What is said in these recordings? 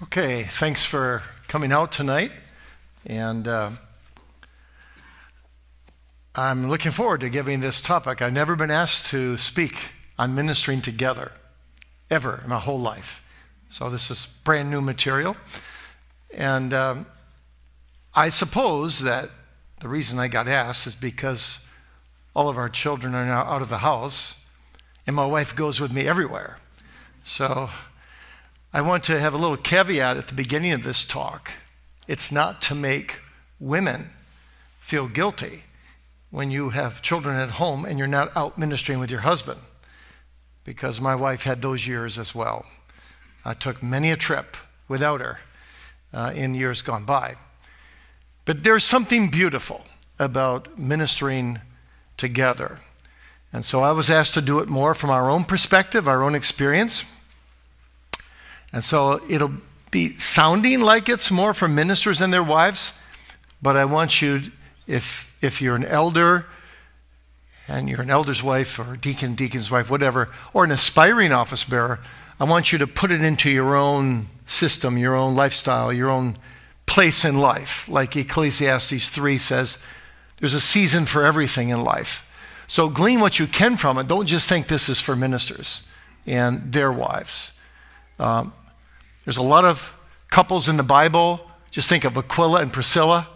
Okay, thanks for coming out tonight. And uh, I'm looking forward to giving this topic. I've never been asked to speak on ministering together, ever in my whole life. So this is brand new material. And um, I suppose that the reason I got asked is because all of our children are now out of the house, and my wife goes with me everywhere. So I want to have a little caveat at the beginning of this talk. It's not to make women feel guilty when you have children at home and you're not out ministering with your husband, because my wife had those years as well. I took many a trip without her uh, in years gone by. But there's something beautiful about ministering together. And so I was asked to do it more from our own perspective, our own experience. And so it'll be sounding like it's more for ministers and their wives, but I want you, if, if you're an elder and you're an elder's wife or deacon, deacon's wife, whatever, or an aspiring office bearer, I want you to put it into your own system, your own lifestyle, your own place in life. Like Ecclesiastes 3 says, there's a season for everything in life. So glean what you can from it. Don't just think this is for ministers and their wives. Um, there's a lot of couples in the Bible. Just think of Aquila and Priscilla,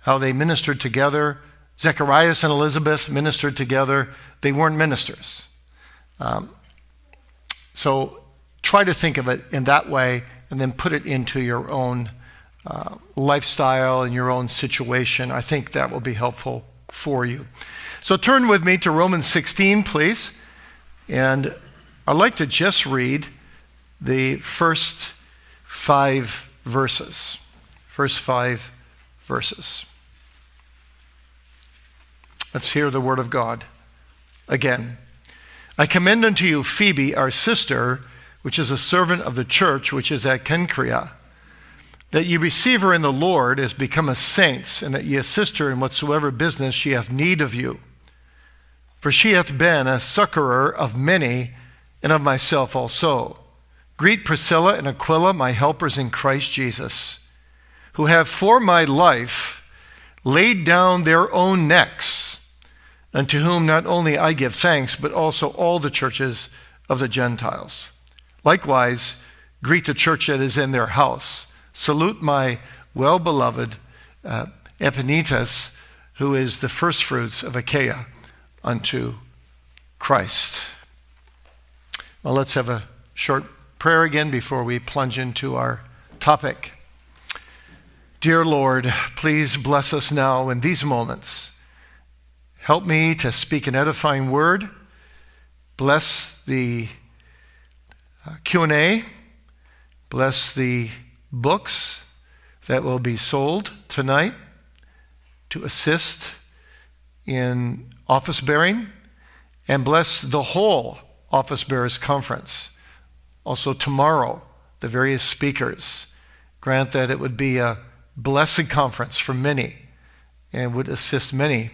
how they ministered together. Zacharias and Elizabeth ministered together. They weren't ministers. Um, so try to think of it in that way and then put it into your own uh, lifestyle and your own situation. I think that will be helpful for you. So turn with me to Romans 16, please. And I'd like to just read the first five verses. First five verses. Let's hear the word of God again. I commend unto you Phoebe, our sister, which is a servant of the church which is at Cenchrea, that ye receive her in the Lord as become a saints, and that ye assist her in whatsoever business she hath need of you. For she hath been a succorer of many, and of myself also. Greet Priscilla and Aquila, my helpers in Christ Jesus, who have for my life laid down their own necks, unto whom not only I give thanks, but also all the churches of the Gentiles. Likewise, greet the church that is in their house. Salute my well beloved uh, Epaenetus, who is the firstfruits of Achaia unto Christ. Well, let's have a short prayer again before we plunge into our topic. Dear Lord, please bless us now in these moments. Help me to speak an edifying word. Bless the uh, Q&A. Bless the books that will be sold tonight to assist in office bearing and bless the whole office bearers conference also, tomorrow, the various speakers grant that it would be a blessed conference for many and would assist many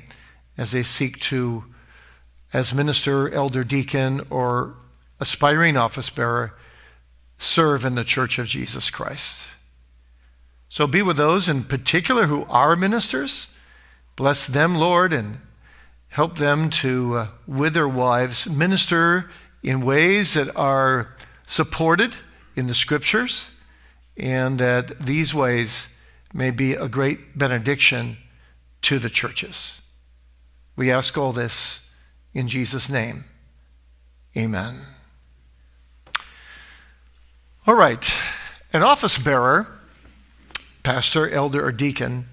as they seek to, as minister, elder, deacon, or aspiring office bearer, serve in the church of Jesus Christ. So be with those in particular who are ministers. Bless them, Lord, and help them to, uh, with their wives, minister in ways that are supported in the scriptures, and that these ways may be a great benediction to the churches. We ask all this in Jesus' name. Amen. All right, an office bearer, pastor, elder, or deacon,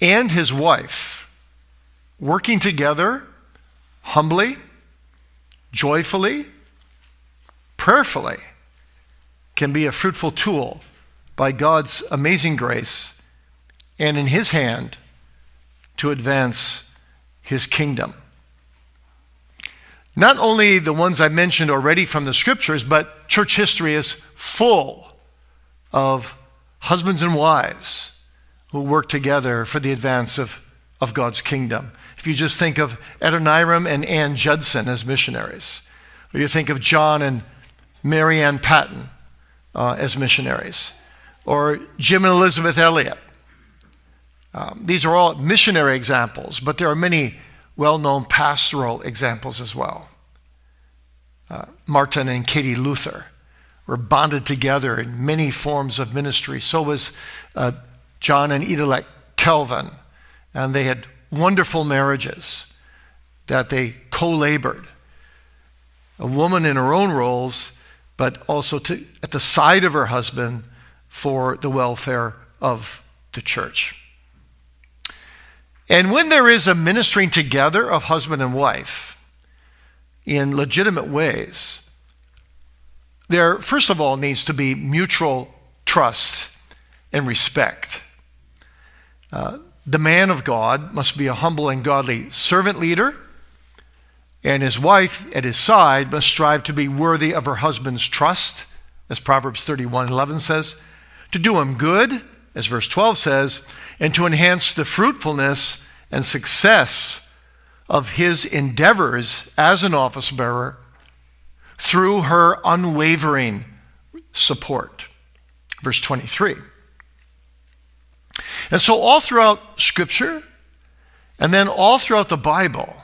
and his wife working together humbly, joyfully, prayerfully can be a fruitful tool by God's amazing grace and in His hand to advance His kingdom. Not only the ones I mentioned already from the scriptures, but church history is full of husbands and wives who work together for the advance of, of God's kingdom. If you just think of Adoniram and Ann Judson as missionaries, or you think of John and Marianne Paton, uh, as missionaries, or Jim and Elizabeth Elliot. Um, these are all missionary examples, but there are many well known pastoral examples as well. Uh, Martin and Katie Luther were bonded together in many forms of ministry. So was uh, John and Idelette Calvin, and they had wonderful marriages that they co labored. A woman in her own roles, but also to, at the side of her husband for the welfare of the church. And when there is a ministering together of husband and wife in legitimate ways, there, first of all, needs to be mutual trust and respect. Uh, the man of God must be a humble and godly servant leader, and his wife at his side must strive to be worthy of her husband's trust, as Proverbs 31 11 says, to do him good, as verse 12 says, and to enhance the fruitfulness and success of his endeavors as an office bearer through her unwavering support. Verse 23. And so, all throughout Scripture, and then all throughout the Bible,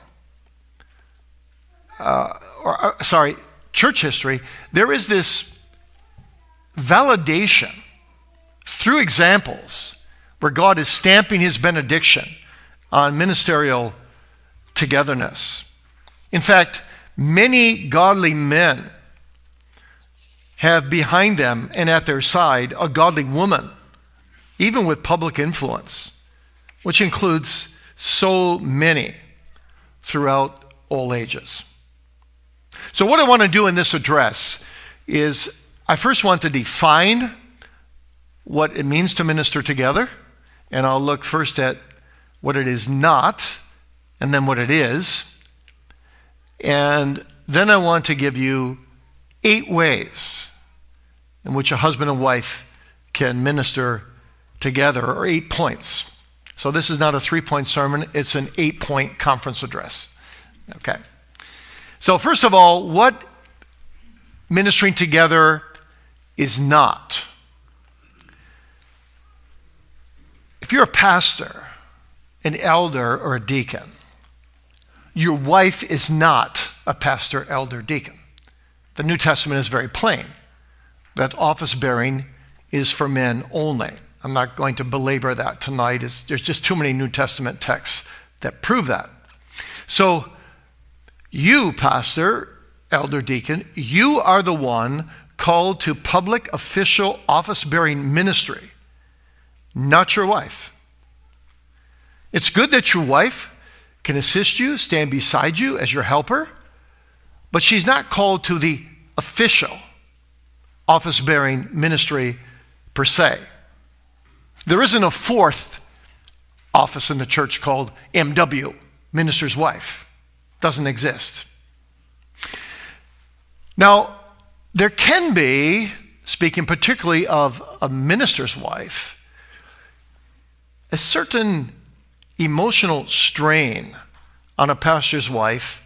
uh, or uh, sorry, church history, there is this validation through examples where God is stamping his benediction on ministerial togetherness. In fact, many godly men have behind them and at their side a godly woman, even with public influence, which includes so many throughout all ages. So, what I want to do in this address is I first want to define what it means to minister together, and I'll look first at what it is not, and then what it is. And then I want to give you eight ways in which a husband and wife can minister together, or eight points. So this is not a three point sermon, it's an eight point conference address. Okay. So, first of all, what ministering together is not. If you're a pastor, an elder, or a deacon, your wife is not a pastor, elder, deacon. The New Testament is very plain that office bearing is for men only. I'm not going to belabor that tonight. It's, there's just too many New Testament texts that prove that. So, you, pastor, elder, deacon, you are the one called to public official office bearing ministry, not your wife. It's good that your wife can assist you, stand beside you as your helper, but she's not called to the official office bearing ministry per se. There isn't a fourth office in the church called MW, minister's wife. Doesn't exist. Now, there can be, speaking particularly of a minister's wife, a certain emotional strain on a pastor's wife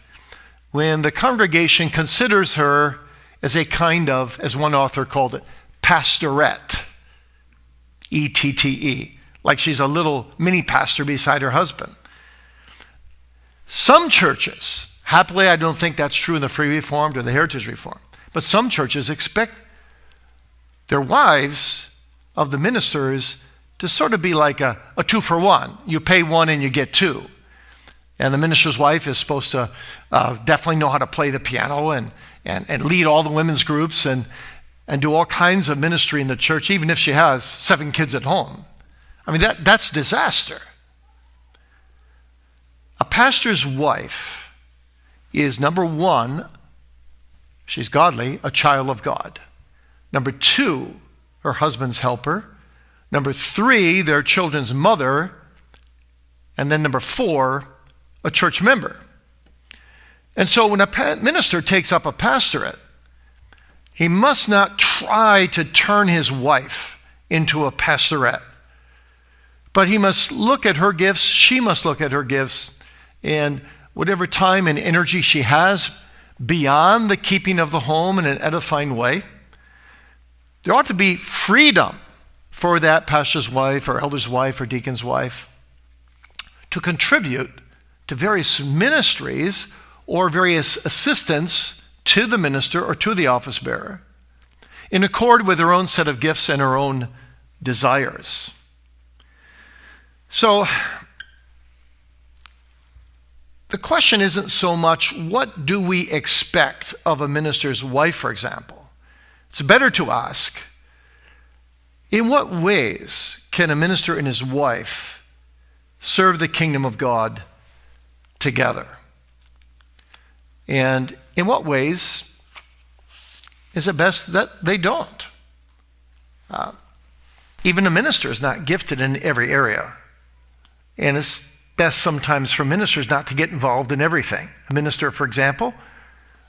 when the congregation considers her as a kind of, as one author called it, pastorette. E T T E. Like she's a little mini pastor beside her husband. Some churches, happily, I don't think that's true in the Free Reformed or the Heritage Reformed, but some churches expect their wives of the ministers to sort of be like a, a two for one. You pay one and you get two. And the minister's wife is supposed to uh, definitely know how to play the piano and, and, and lead all the women's groups and, and do all kinds of ministry in the church, even if she has seven kids at home. I mean, that, that's disaster. Pastor's wife is number one, she's godly, a child of God. Number two, her husband's helper. Number three, their children's mother. And then number four, a church member. And so when a minister takes up a pastorate, he must not try to turn his wife into a pastorette, but he must look at her gifts, she must look at her gifts, and whatever time and energy she has beyond the keeping of the home in an edifying way, There ought to be freedom for that pastor's wife or elder's wife or deacon's wife to contribute to various ministries or various assistants to the minister or to the office bearer in accord with her own set of gifts and her own desires. So, the question isn't so much what do we expect of a minister's wife, for example. It's better to ask in what ways can a minister and his wife serve the kingdom of God together? And in what ways is it best that they don't? Uh, even a minister is not gifted in every area. And it's best sometimes for ministers not to get involved in everything. A minister, for example,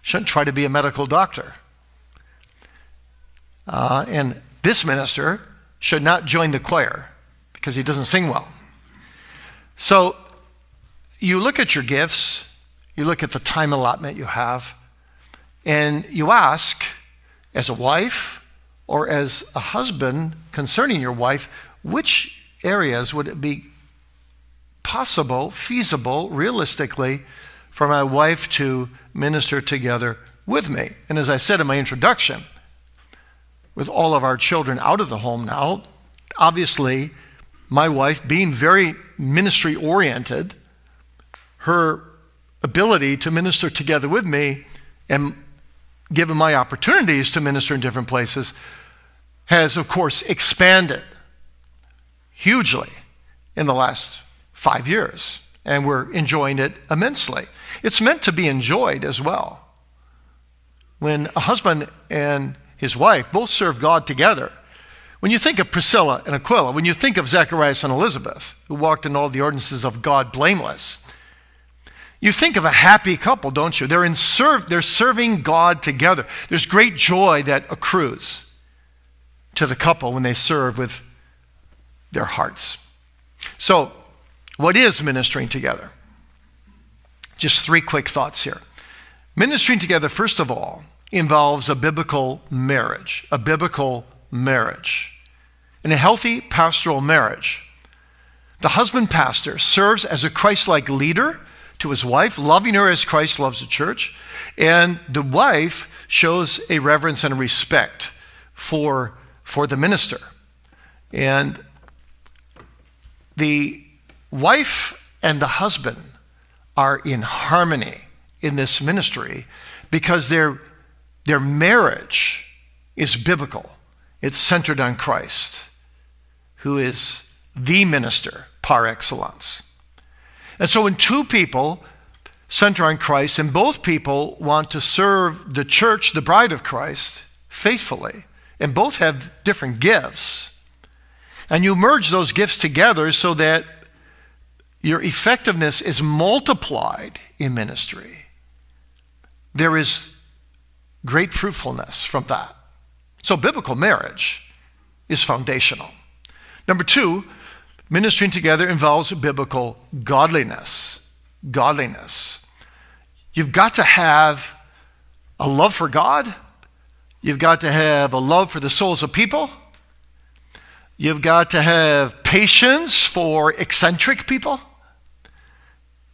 shouldn't try to be a medical doctor. Uh, and this minister should not join the choir because he doesn't sing well. So you look at your gifts, you look at the time allotment you have, and you ask, as a wife or as a husband concerning your wife, which areas would it be possible, feasible, realistically, for my wife to minister together with me? And as I said in my introduction, with all of our children out of the home now, obviously, my wife, being very ministry oriented, her ability to minister together with me and given my opportunities to minister in different places has, of course, expanded hugely in the last five years. And we're enjoying it immensely. It's meant to be enjoyed as well. When a husband and his wife both serve God together, when you think of Priscilla and Aquila, when you think of Zacharias and Elizabeth, who walked in all the ordinances of God blameless, you think of a happy couple, don't you? They're, in serve, they're serving God together. There's great joy that accrues to the couple when they serve with their hearts. So, what is ministering together? Just three quick thoughts here. Ministering together, first of all, involves a biblical marriage, a biblical marriage. In a healthy pastoral marriage, the husband pastor serves as a Christ like leader to his wife, loving her as Christ loves the church. And the wife shows a reverence and respect for, for the minister. And the wife and the husband are in harmony in this ministry because their, their marriage is biblical. It's centered on Christ, who is the minister par excellence. And so when two people center on Christ and both people want to serve the church, the bride of Christ, faithfully, and both have different gifts, and you merge those gifts together so that your effectiveness is multiplied in ministry, there is great fruitfulness from that. So, biblical marriage is foundational. Number two, Ministering together involves biblical godliness. Godliness. You've got to have a love for God. You've got to have a love for the souls of people. You've got to have patience for eccentric people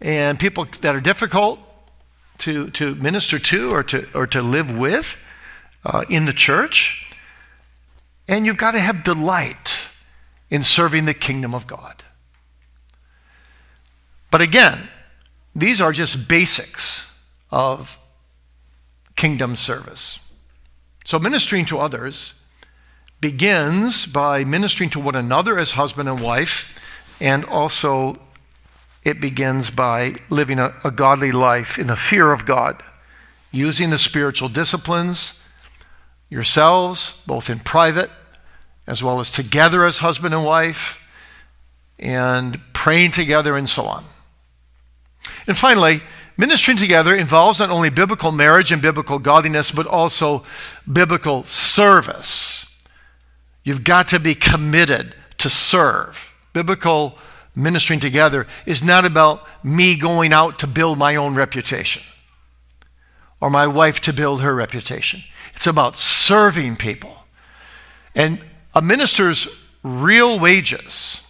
and people that are difficult to, to minister to or to, or to live with uh, in the church. And you've got to have delight in serving the kingdom of God. But again, these are just basics of kingdom service. So, ministering to others begins by ministering to one another as husband and wife, and also it begins by living a, a, godly life in the fear of God, using the spiritual disciplines yourselves, both in private as well as together as husband and wife, and praying together and so on. And finally, ministering together involves not only biblical marriage and biblical godliness, but also biblical service. You've got to be committed to serve. Biblical ministering together is not about me going out to build my own reputation or my wife to build her reputation. It's about serving people And a minister's real wages,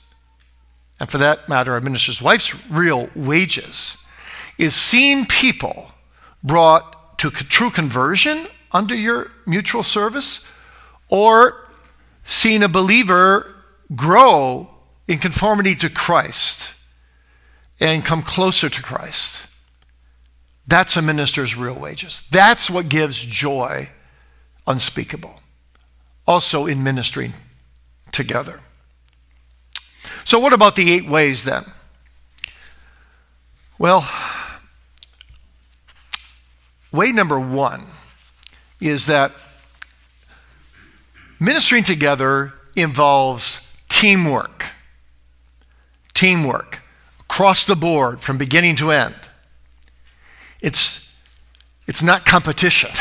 and for that matter, a minister's wife's real wages, is seeing people brought to true conversion under your mutual service or seeing a believer grow in conformity to Christ and come closer to Christ. That's a minister's real wages. That's what gives joy unspeakable. Also in ministering together. So, what about the eight ways then? Well, way number one is that ministering together involves teamwork. Teamwork across the board from beginning to end. It's, it's not competition.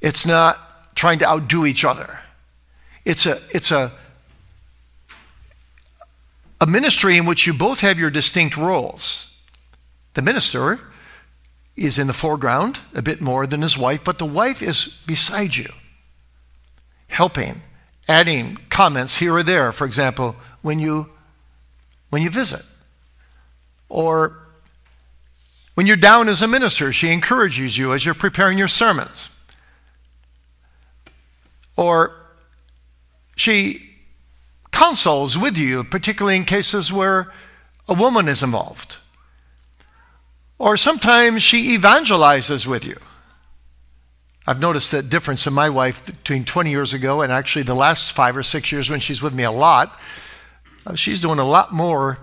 It's not trying to outdo each other. It's a, it's a, a ministry in which you both have your distinct roles. The minister is in the foreground a bit more than his wife, but the wife is beside you, helping, adding comments here or there, for example, when you, when you visit. Or when you're down as a minister, she encourages you as you're preparing your sermons. Or she counsels with you, particularly in cases where a woman is involved. Or sometimes she evangelizes with you. I've noticed that difference in my wife between 20 years ago and actually the last five or six years when she's with me a lot. Uh, she's doing a lot more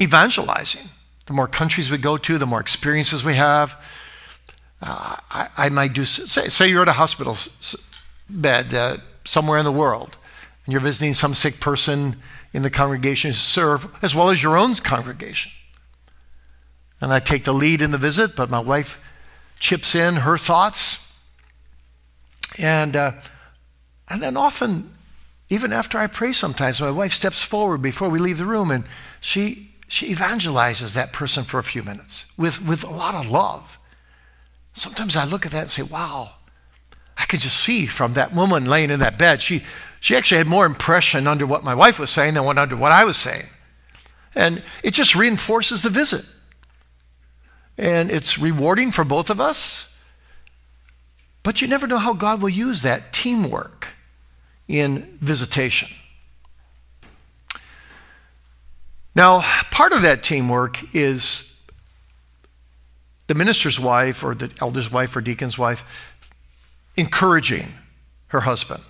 evangelizing. The more countries we go to, the more experiences we have. Uh, I, I, might do, say, say, you're at a hospital bed uh, somewhere in the world, and you're visiting some sick person in the congregation to serve, as well as your own congregation. And I take the lead in the visit, but my wife chips in her thoughts. And, uh, and then often, even after I pray sometimes, my wife steps forward before we leave the room and she she evangelizes that person for a few minutes with, with a lot of love. Sometimes I look at that and say, wow, I could just see from that woman laying in that bed, she, she actually had more impression under what my wife was saying than what under what I was saying. And it just reinforces the visit. And it's rewarding for both of us. But you never know how God will use that teamwork in visitation. Now, part of that teamwork is the minister's wife or the elder's wife or deacon's wife encouraging her husband.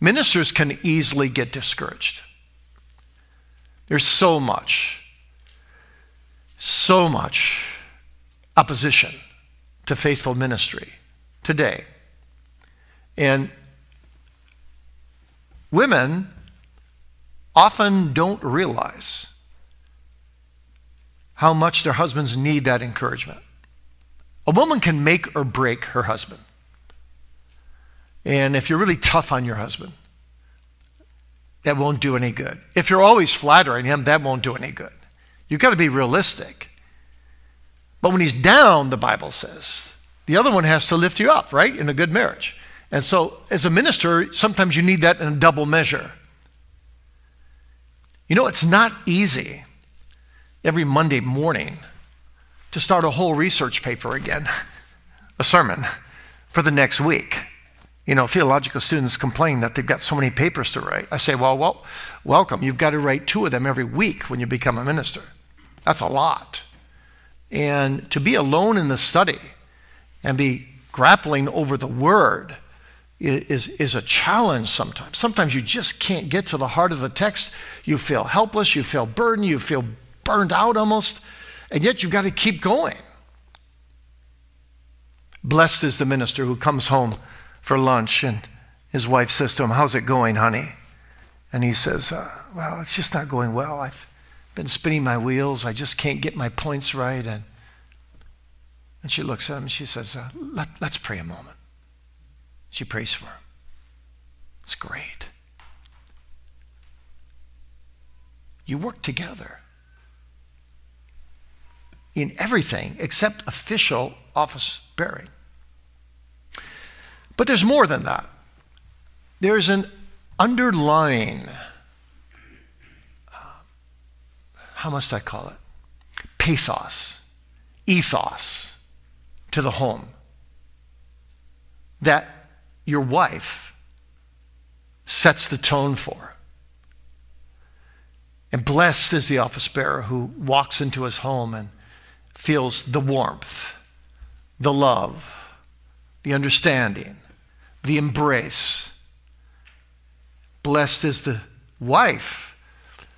Ministers can easily get discouraged. There's so much, so much opposition to faithful ministry today. And women often don't realize how much their husbands need that encouragement. A woman can make or break her husband. And if you're really tough on your husband, that won't do any good. If you're always flattering him, that won't do any good. You've got to be realistic. But when he's down, the Bible says, the other one has to lift you up, right? In a good marriage. And so, as a minister, sometimes you need that in a double measure. You know, it's not easy every Monday morning to start a whole research paper again, a sermon for the next week. You know, theological students complain that they've got so many papers to write. I say, well, well, welcome. You've got to write two of them every week when you become a minister. That's a lot. And to be alone in the study and be grappling over the word is, is a challenge sometimes. Sometimes you just can't get to the heart of the text. You feel helpless, you feel burdened, you feel burned out almost, and yet you've got to keep going. Blessed is the minister who comes home for lunch and his wife says to him, How's it going, honey? And he says, uh, Well, it's just not going well. I've been spinning my wheels. I just can't get my points right. And, and she looks at him and she says, uh, Let, Let's pray a moment. She prays for him. It's great. You work together in everything except official office bearing. But there's more than that. there's an underlying, uh, how must I call it? Pathos, ethos to the home that your wife sets the tone for. And blessed is the office bearer who walks into his home and feels the warmth, the love, the understanding, the embrace. Blessed is the wife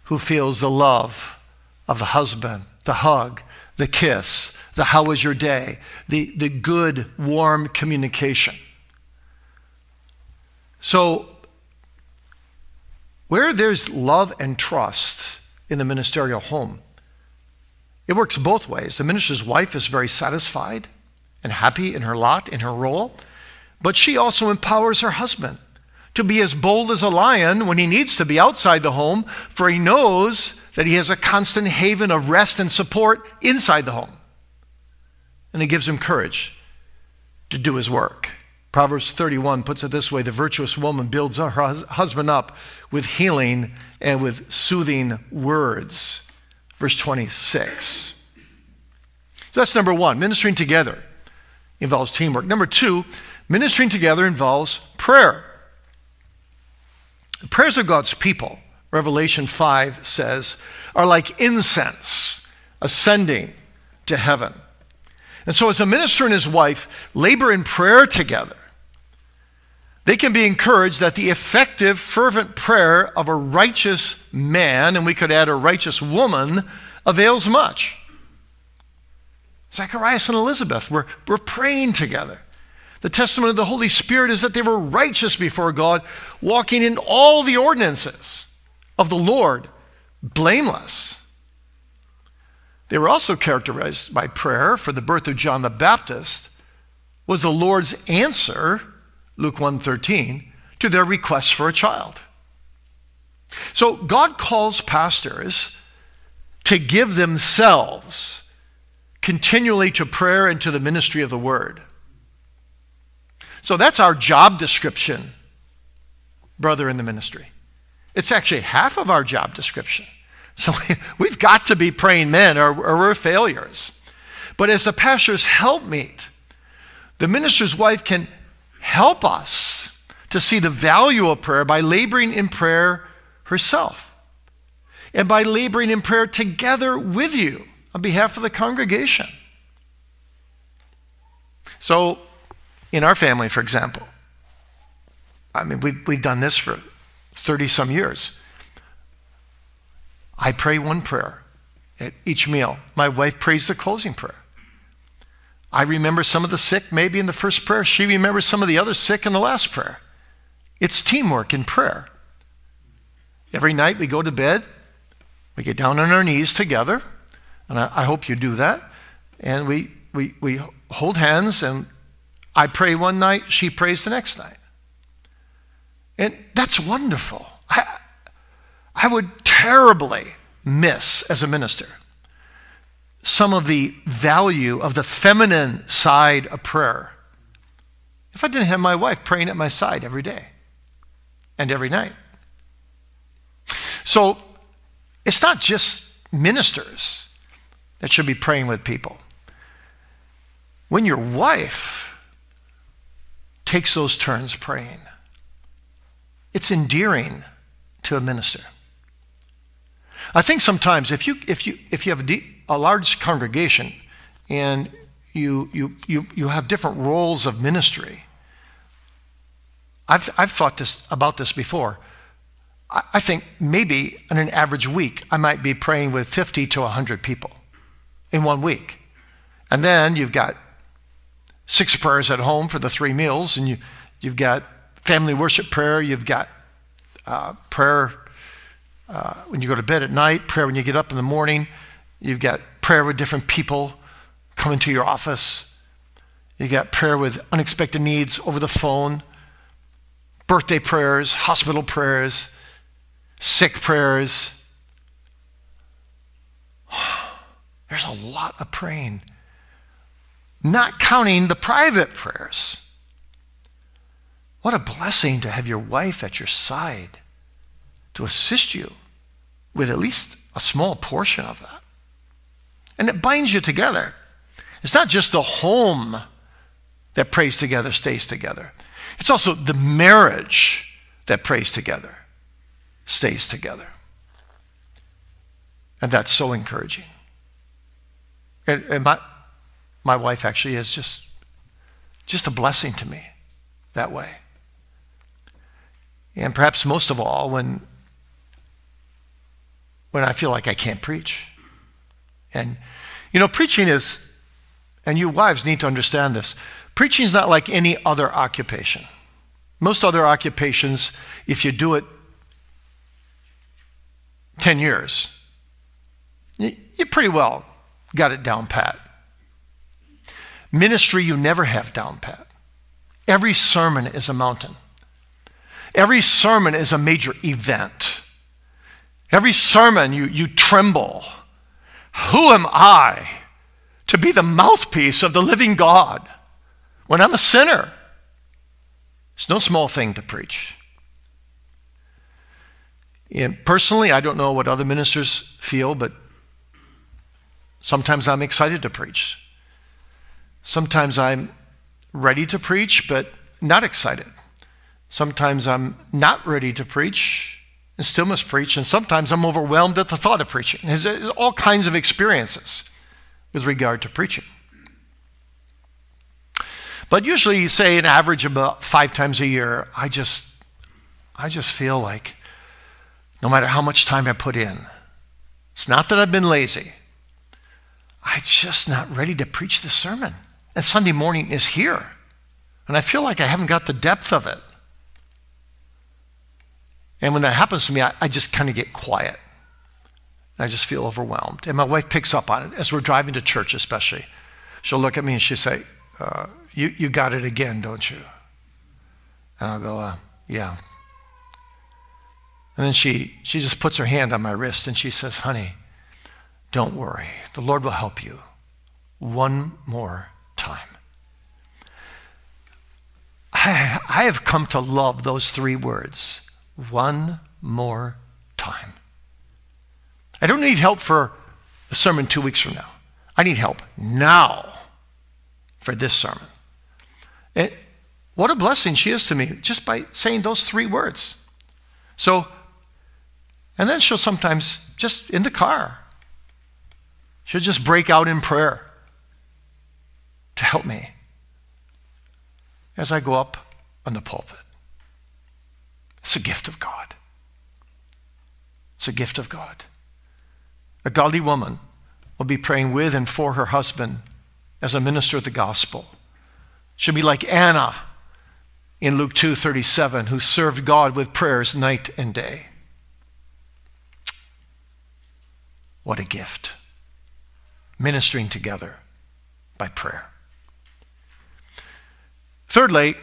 who feels the love of the husband, the hug, the kiss, the how was your day, the, the good, warm communication. So, where there's love and trust in the ministerial home, it works both ways. The minister's wife is very satisfied and happy in her lot, in her role, but she also empowers her husband to be as bold as a lion when he needs to be outside the home, for he knows that he has a constant haven of rest and support inside the home. And it gives him courage to do his work. Proverbs 31 puts it this way the virtuous woman builds her husband up with healing and with soothing words. Verse 26. So that's number one. Ministering together involves teamwork. Number two, ministering together involves prayer. The prayers of God's people, Revelation 5 says, are like incense ascending to heaven. And so, as a minister and his wife labor in prayer together, they can be encouraged that the effective, fervent prayer of a righteous man, and we could add a righteous woman, avails much. Zacharias and Elizabeth were, were praying together. The testimony of the Holy Spirit is that they were righteous before God, walking in all the ordinances of the Lord, blameless. They were also characterized by prayer, for the birth of John the Baptist was the Lord's answer Luke 1:13, to their request for a child. So God calls pastors to give themselves continually to prayer and to the ministry of the word. So that's our job description, brother in the ministry. It's actually half of our job description. So we've got to be praying men or, or we're failures. But as the pastor's helpmeet, the minister's wife can help us to see the value of prayer by laboring in prayer herself and by laboring in prayer together with you on behalf of the congregation. So, in our family, for example, I mean, we've, we've done this for 30 some years. I pray one prayer at each meal. My wife prays the closing prayer. I remember some of the sick maybe in the first prayer. She remembers some of the other sick in the last prayer. It's teamwork in prayer. Every night we go to bed, we get down on our knees together, and I, I hope you do that. And we, we, we hold hands, and I pray one night, she prays the next night. And that's wonderful. I, I would terribly miss as a minister some of the value of the feminine side of prayer if I didn't have my wife praying at my side every day and every night. So it's not just ministers that should be praying with people. When your wife takes those turns praying, it's endearing to a minister. I think sometimes if you, if you, if you have a deep, a large congregation and you, you, you, you have different roles of ministry, I've, I've thought this, about this before. I, I think maybe in an average week, I might be praying with 50 to 100 people in one week. And then you've got six prayers at home for the three meals, and you, you've got family worship prayer, you've got uh, prayer uh, when you go to bed at night, prayer when you get up in the morning, You've got prayer with different people coming to your office. You've got prayer with unexpected needs over the phone, birthday prayers, hospital prayers, sick prayers. There's a lot of praying, not counting the private prayers. What a blessing to have your wife at your side to assist you with at least a small portion of that. And it binds you together. It's not just the home that prays together stays together, it's also the marriage that prays together stays together. And that's so encouraging. And, and my, my wife actually is just, just a blessing to me that way. And perhaps most of all, when, when I feel like I can't preach. And, you know, preaching is, and you wives need to understand this, preaching is not like any other occupation. Most other occupations, if you do it 10 years, you, pretty well got it down pat. Ministry, you never have down pat. Every sermon is a mountain. Every sermon is a major event. Every sermon, you, you tremble. Who am I to be the mouthpiece of the living God when I'm a sinner? It's no small thing to preach. And personally, I don't know what other ministers feel, but sometimes I'm excited to preach. Sometimes I'm ready to preach, but not excited. Sometimes I'm not ready to preach and still must preach, and sometimes I'm overwhelmed at the thought of preaching. There's, all kinds of experiences with regard to preaching. But usually, say an average about five times a year, I just, I just feel like no matter how much time I put in, it's not that I've been lazy. I'm just not ready to preach the sermon. And Sunday morning is here. And I feel like I haven't got the depth of it. And when that happens to me, I, I just kind of get quiet. I just feel overwhelmed. And my wife picks up on it as we're driving to church, especially. She'll look at me and she'll say, uh, you, you got it again, don't you? And I'll go, uh, Yeah. And then she, she just puts her hand on my wrist and she says, Honey, don't worry. The Lord will help you. One more time. I, I have come to love those three words one more time. I don't need help for a sermon two weeks from now. I need help now for this sermon. And what a blessing she is to me just by saying those three words. So, and then she'll sometimes just in the car, she'll just break out in prayer to help me as I go up on the pulpit. It's a gift of God. It's a gift of God. A godly woman will be praying with and for her husband as a minister of the gospel. She'll be like Anna in Luke 2:37 who served God with prayers night and day. What a gift. Ministering together by prayer. Thirdly,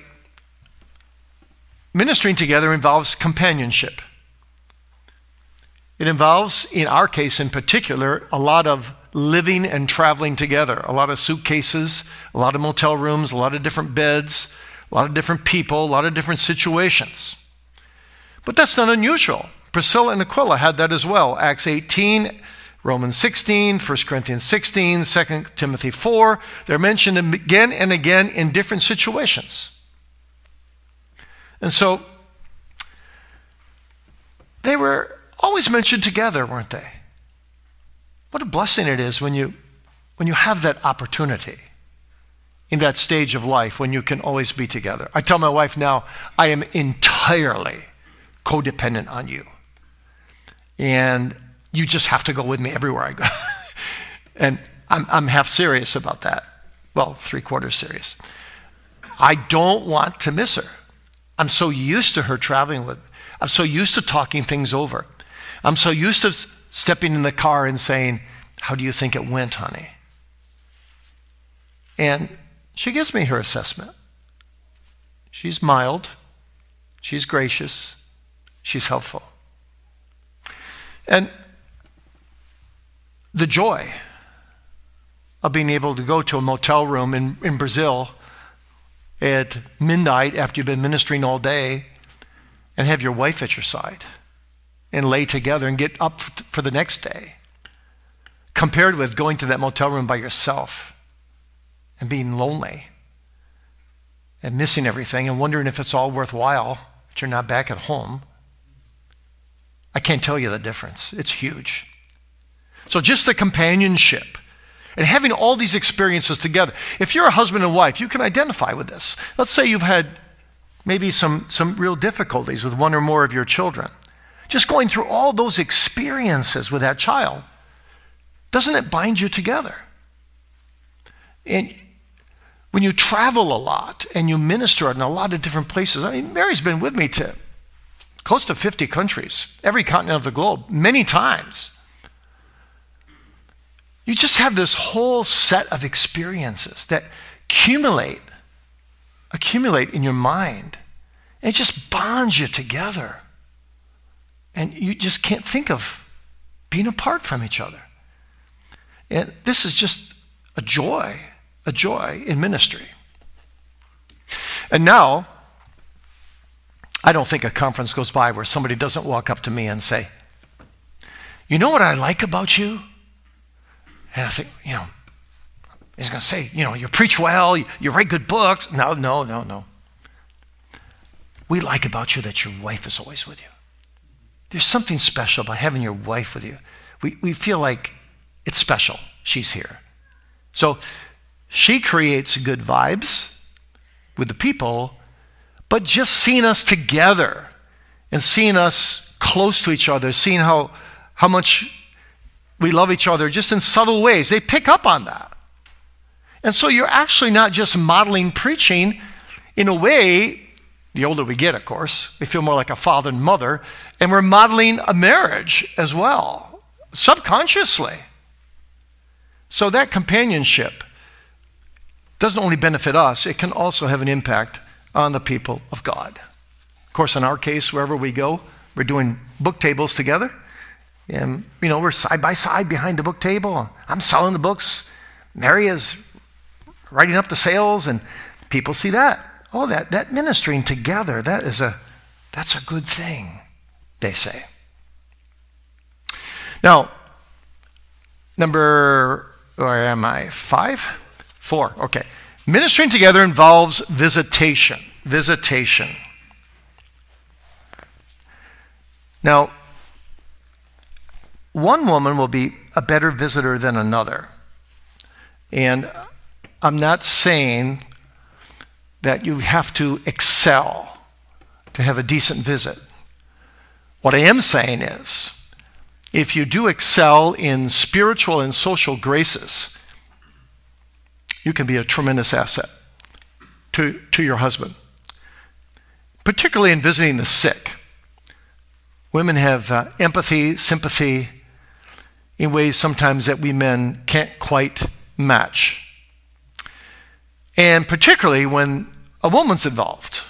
Ministering together involves companionship. It involves, in our case in particular, a lot of living and traveling together, a lot of suitcases, a lot of motel rooms, a lot of different beds, a lot of different people, a lot of different situations. But that's not unusual. Priscilla and Aquila had that as well. Acts 18, Romans 16, 1 Corinthians 16, 2 Timothy 4. They're mentioned again and again in different situations. And so they were always mentioned together, weren't they? What a blessing it is when you, when you have that opportunity in that stage of life when you can always be together. I tell my wife now, I am entirely codependent on you. And you just have to go with me everywhere I go. and I'm, I'm half serious about that. Well, three quarters serious. I don't want to miss her. I'm so used to her traveling with. I'm so used to talking things over. I'm so used to stepping in the car and saying, How do you think it went, honey? And she gives me her assessment. She's mild, she's gracious, she's helpful. And the joy of being able to go to a motel room in, in Brazil at midnight after you've been ministering all day and have your wife at your side and lay together and get up for the next day, compared with going to that motel room by yourself and being lonely and missing everything and wondering if it's all worthwhile that you're not back at home. I can't tell you the difference. It's huge. So, just the companionship and having all these experiences together. If you're a husband and wife, you can identify with this. Let's say you've had maybe some, some real difficulties with one or more of your children. Just going through all those experiences with that child, doesn't it bind you together? And when you travel a lot and you minister in a lot of different places, I mean, Mary's been with me to close to 50 countries, every continent of the globe, many times. You just have this whole set of experiences that accumulate, accumulate in your mind. And it just bonds you together. And you just can't think of being apart from each other. And this is just a joy, a joy in ministry. And now, I don't think a conference goes by where somebody doesn't walk up to me and say, You know what I like about you? And I think, you know, he's going to say, you know, you preach well, you, you write good books. No, no, no, no. We like about you that your wife is always with you. There's something special about having your wife with you. We, we feel like it's special. She's here. So she creates good vibes with the people, but just seeing us together and seeing us close to each other, seeing how, how much we love each other just in subtle ways. They pick up on that. And so you're actually not just modeling preaching in a way, the older we get, of course, we feel more like a father and mother, and we're modeling a marriage as well, subconsciously. So that companionship doesn't only benefit us, it can also have an impact on the people of God. Of course, in our case, wherever we go, we're doing book tables together. And, you know, we're side by side behind the book table. I'm selling the books. Mary is writing up the sales, and people see that. Oh, that, that ministering together, that is a, that's a good thing, they say. Now, number, where am I? Five? Four, okay. Ministering together involves visitation. Visitation. Now, one woman will be a better visitor than another. And I'm not saying that you have to excel to have a decent visit. What I am saying is, if you do excel in spiritual and social graces, you can be a tremendous asset to, to your husband, particularly in visiting the sick. Women have uh, empathy, sympathy, in ways sometimes that we men can't quite match. And particularly when a woman's involved.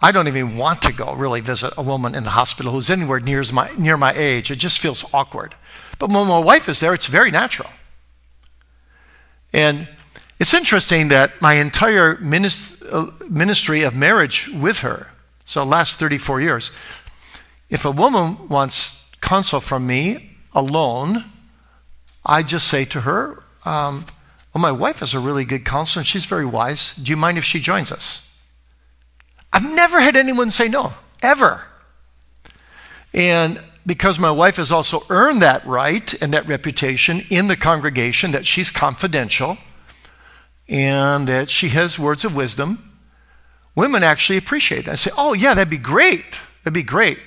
I don't even want to go really visit a woman in the hospital who's anywhere near my, near my age. It just feels awkward. But when my wife is there, it's very natural. And it's interesting that my entire uh, ministry of marriage with her, so last 34 years, if a woman wants counsel from me, alone, I just say to her, um, Well, my wife is a really good counselor and she's very wise. Do you mind if she joins us? I've never had anyone say no, ever. And because my wife has also earned that right and that reputation in the congregation that she's confidential and that she has words of wisdom, women actually appreciate that. I say, Oh, yeah, that'd be great. That'd be great.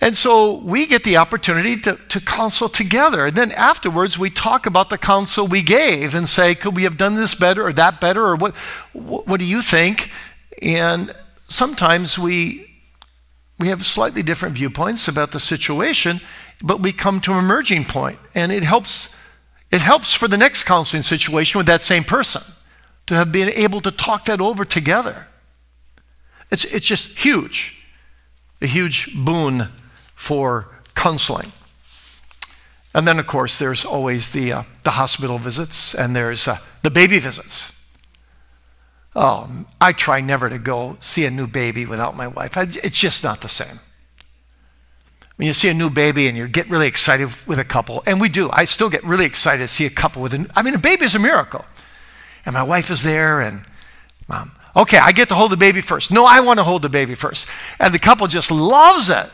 And so we get the opportunity to, to counsel together. And then afterwards, we talk about the counsel we gave and say, could we have done this better or that better? Or what, what, do you think? And sometimes we, we have slightly different viewpoints about the situation, but we come to a merging point, And it helps, it helps for the next counseling situation with that same person to have been able to talk that over together. It's, it's just huge, a huge boon for counseling. And then, of course, there's always the, uh, the hospital visits and there's uh, the baby visits. Oh, I try never to go see a new baby without my wife. I, it's just not the same. When you see a new baby and you get really excited with a couple, and we do, I still get really excited to see a couple with a, I mean, a baby is a miracle. And my wife is there, and mom, okay, I get to hold the baby first. No, I want to hold the baby first. And the couple just loves it.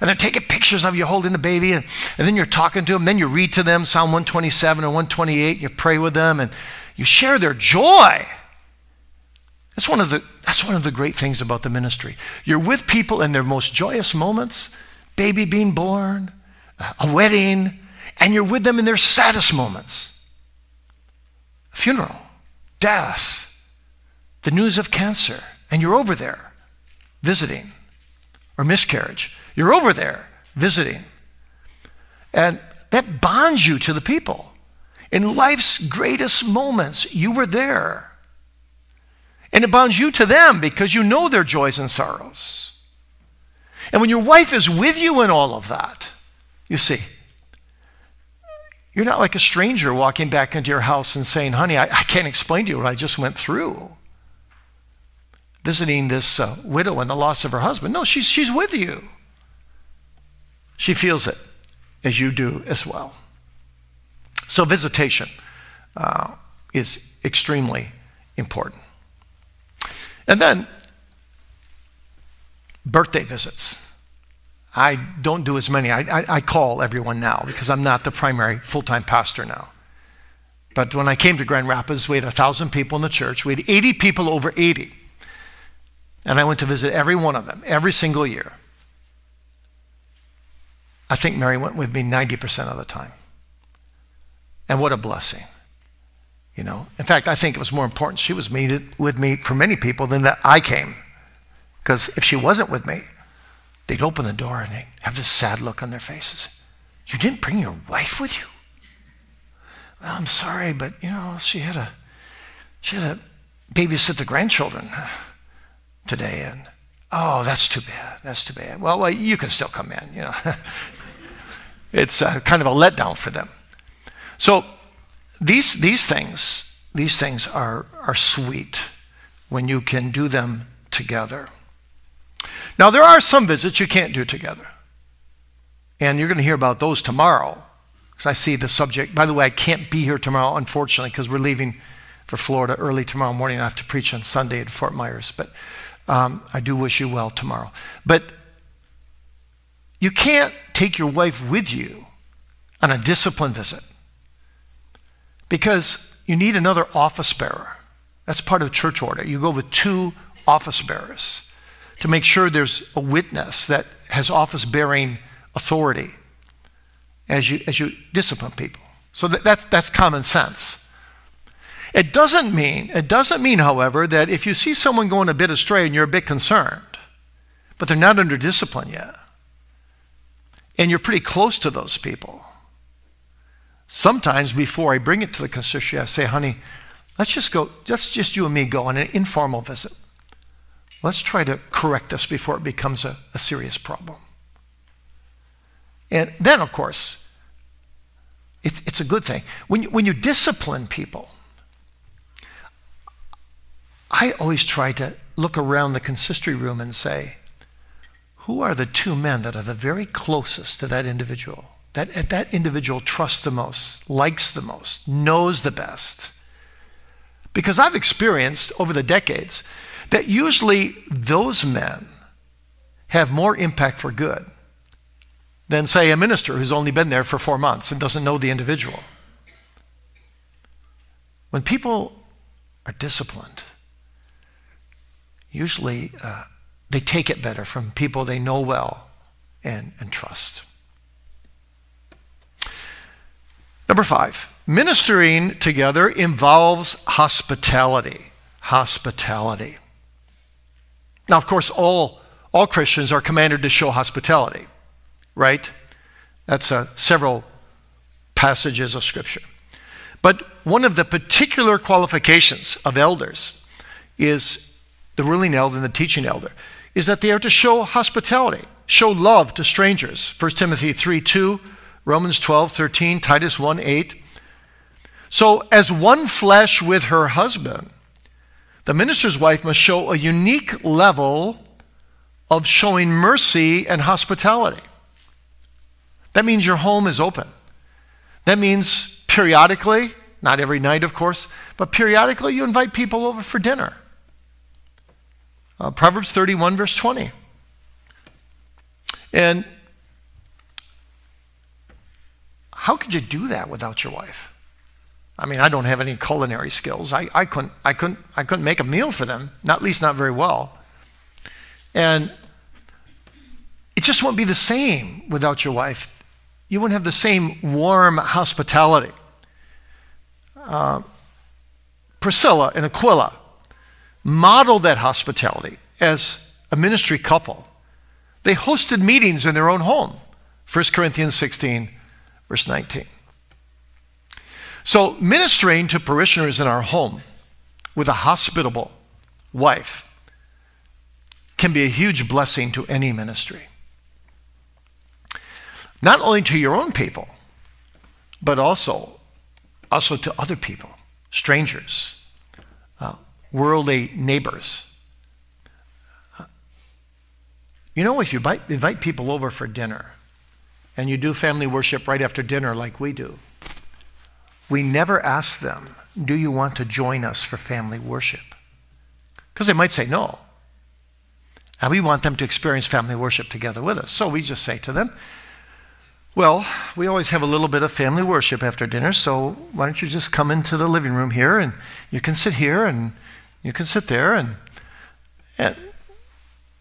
And they're taking pictures of you holding the baby, and, and then you're talking to them. Then you read to them Psalm 127 and 128, and you pray with them, and you share their joy. That's one, of the, that's one of the great things about the ministry. You're with people in their most joyous moments baby being born, a wedding, and you're with them in their saddest moments funeral, death, the news of cancer, and you're over there visiting, or miscarriage. You're over there visiting. And that bonds you to the people. In life's greatest moments, you were there. And it bonds you to them because you know their joys and sorrows. And when your wife is with you in all of that, you see, you're not like a stranger walking back into your house and saying, honey, I, I can't explain to you what I just went through. Visiting this uh, widow and the loss of her husband. No, she's, she's with you. She feels it as you do as well. So, visitation uh, is extremely important. And then birthday visits. I don't do as many. I, I, I call everyone now because I'm not the primary full time pastor now. But when I came to Grand Rapids, we had 1,000 people in the church. We had 80 people over 80. And I went to visit every one of them every single year. I think Mary went with me 90% of the time. And what a blessing. You know, in fact, I think it was more important she was with me for many people than that I came. Because if she wasn't with me, they'd open the door and they'd have this sad look on their faces. You didn't bring your wife with you? Well, I'm sorry, but you know, she had a she had to babysit the grandchildren uh, today, and oh, that's too bad. That's too bad. Well, well you can still come in. You know, it's uh, kind of a letdown for them. So these, these things, these things are, are sweet when you can do them together. Now, there are some visits you can't do together. And you're going to hear about those tomorrow. Because I see the subject. By the way, I can't be here tomorrow, unfortunately, because we're leaving for Florida early tomorrow morning. I have to preach on Sunday at Fort Myers. But um, I do wish you well tomorrow. But you can't take your wife with you on a discipline visit because you need another office bearer. That's part of church order. You go with two office bearers to make sure there's a witness that has office bearing authority as you, as you discipline people. So that, that's, that's common sense. It doesn't mean, it doesn't mean, however, that if you see someone going a bit astray and you're a bit concerned, but they're not under discipline yet, and you're pretty close to those people, Sometimes before I bring it to the consistory, I say, honey, let's just go, let's just you and me go on an informal visit. Let's try to correct this before it becomes a, a serious problem. And then, of course, it's, it's a good thing. When you, when you discipline people, I always try to look around the consistory room and say, who are the two men that are the very closest to that individual? that that individual trusts the most, likes the most, knows the best. Because I've experienced over the decades that usually those men have more impact for good than, say, a minister who's only been there for four months and doesn't know the individual. When people are disciplined, usually uh, they take it better from people they know well and, and trust. Number five, ministering together involves hospitality. Hospitality. Now, of course, all, all Christians are commanded to show hospitality, right? That's uh, several passages of Scripture. But one of the particular qualifications of elders is the ruling elder and the teaching elder is that they are to show hospitality, show love to strangers. 1 Timothy 3 2 Romans 12, 13, Titus 1, 8. So, as one flesh with her husband, the minister's wife must show a unique level of showing mercy and hospitality. That means your home is open. That means periodically, not every night, of course, but periodically you invite people over for dinner. Uh, Proverbs 31, verse 20. And how could you do that without your wife? I mean, I don't have any culinary skills. I, I, couldn't, I, couldn't, I couldn't make a meal for them, not, at least not very well. And it just won't be the same without your wife. You wouldn't have the same warm hospitality. Uh, Priscilla and Aquila modeled that hospitality as a ministry couple. They hosted meetings in their own home. 1 Corinthians 16, verse 19. So, ministering to parishioners in our home with a hospitable wife can be a huge blessing to any ministry. Not only to your own people, but also, also to other people, strangers, worldly neighbors. You know, if you invite, people over for dinner and you do family worship right after dinner like we do, we never ask them, Do you want to join us for family worship? Because they might say no. And we want them to experience family worship together with us. So we just say to them, Well, we always have a little bit of family worship after dinner, so why don't you just come into the living room here and you can sit here and you can sit there and, and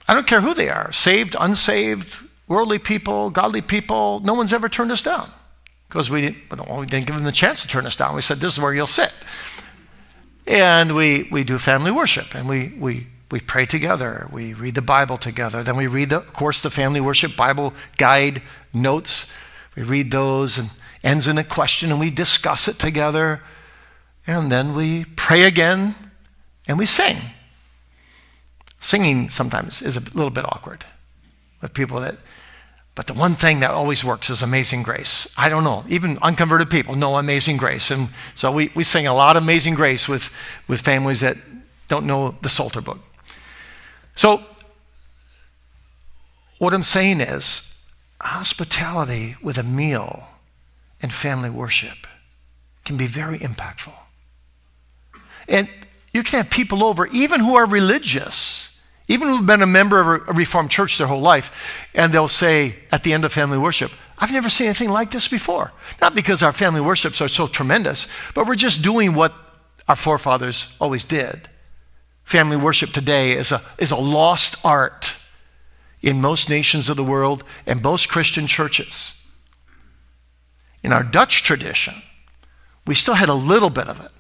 I don't care who they are saved, unsaved, worldly people, godly people, no one's ever turned us down because we didn't, well, we didn't give them the chance to turn us down. We said, This is where you'll sit. And we, we do family worship and we, we, we pray together. We read the Bible together. Then we read, the, of course, the family worship Bible guide notes. We read those and ends in a question and we discuss it together. And then we pray again and we sing. Singing sometimes is a little bit awkward with people that but the one thing that always works is Amazing Grace. I don't know, even unconverted people know Amazing Grace. And so we, we sing a lot of Amazing Grace with, with families that don't know the Psalter book. So, what I'm saying is hospitality with a meal and family worship can be very impactful. And you can have people over, even who are religious, even who've been a member of a Reformed church their whole life, and they'll say at the end of family worship, I've never seen anything like this before. Not because our family worships are so tremendous, but we're just doing what our forefathers always did. Family worship today is a, is a lost art in most nations of the world and most Christian churches. In our Dutch tradition, we still had a little bit of it.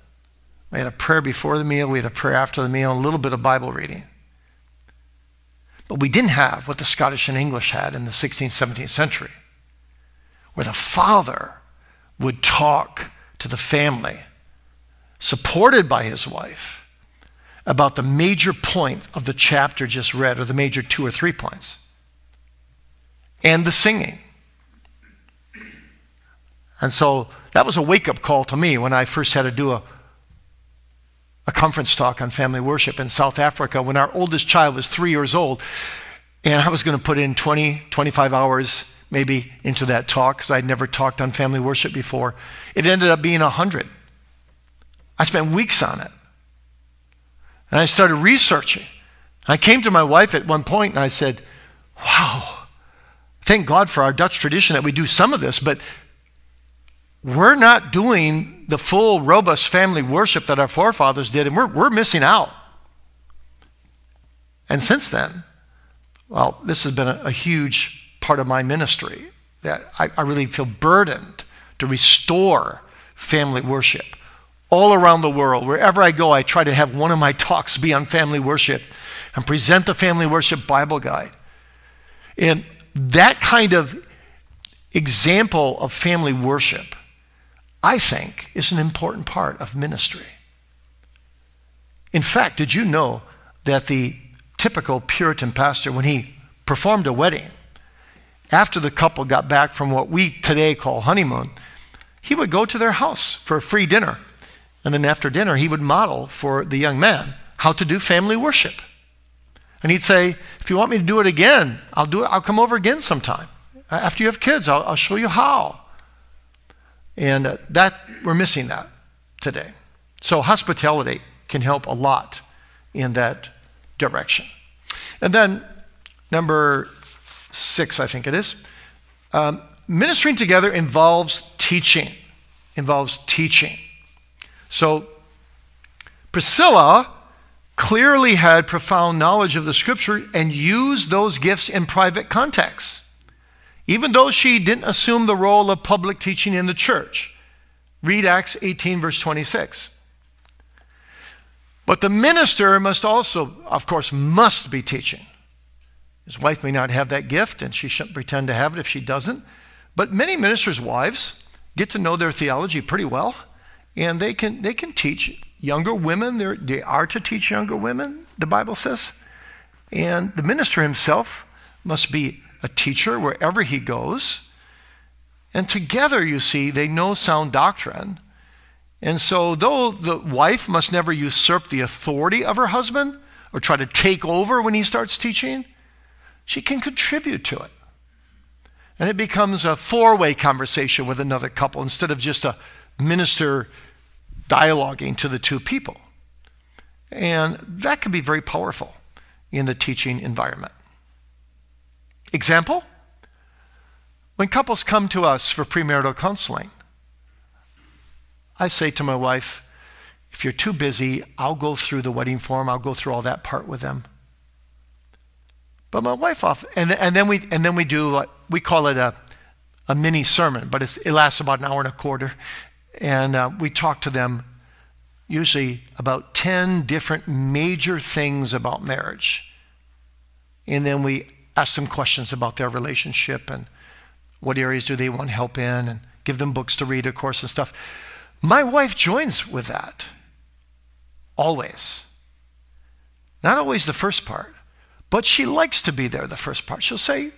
We had a prayer before the meal, we had a prayer after the meal, and a little bit of Bible reading. But we didn't have what the Scottish and English had in the 16th, 17th century, where the father would talk to the family, supported by his wife, about the major point of the chapter just read, or the major two or three points, and the singing. And so that was a wake up call to me when I first had to do a a conference talk on family worship in South Africa when our oldest child was three years old. And I was going to put in 20, 25 hours maybe into that talk because I'd never talked on family worship before. It ended up being 100. I spent weeks on it. And I started researching. I came to my wife at one point and I said, Wow, thank God for our Dutch tradition that we do some of this, but we're not doing the full, robust family worship that our forefathers did, and we're, we're missing out. And since then, well, this has been a, a huge part of my ministry that I, I really feel burdened to restore family worship all around the world. Wherever I go, I try to have one of my talks be on family worship and present the family worship Bible guide. And that kind of example of family worship I think, is an important part of ministry. In fact, did you know that the typical Puritan pastor, when he performed a wedding, after the couple got back from what we today call honeymoon, he would go to their house for a free dinner. And then after dinner, he would model for the young man how to do family worship. And he'd say, If you want me to do it again, I'll do it. I'll come over again sometime. After you have kids, I'll, I'll show you how. And uh, that, we're missing that today. So hospitality can help a lot in that direction. And then, number six, I think it is, um, ministering together involves teaching. Involves teaching. So, Priscilla clearly had profound knowledge of the scripture and used those gifts in private contexts, even though she didn't assume the role of public teaching in the church. Read Acts 18, verse 26. But the minister must also, of course, must be teaching. His wife may not have that gift, and she shouldn't pretend to have it if she doesn't. But many ministers' wives get to know their theology pretty well, and they can, they can teach younger women. They're, they are to teach younger women, the Bible says. And the minister himself must be a teacher wherever he goes. And together, you see, they know sound doctrine. And so, though the wife must never usurp the authority of her husband or try to take over when he starts teaching, she can contribute to it. And it becomes a four way conversation with another couple instead of just a minister dialoguing to the two people. And that can be very powerful in the teaching environment. Example? When couples come to us for premarital counseling, I say to my wife, if you're too busy, I'll go through the wedding form, I'll go through all that part with them. But my wife off, and, and then we and then we do what we call it a, a mini sermon, but it lasts about an hour and a quarter, and uh, we talk to them usually about ten different major things about marriage, and then we ask them questions about their relationship and what areas do they want help in, and give them books to read, of course, and stuff. My wife joins with that always. Not always the first part. But she likes to be there the first part. She'll say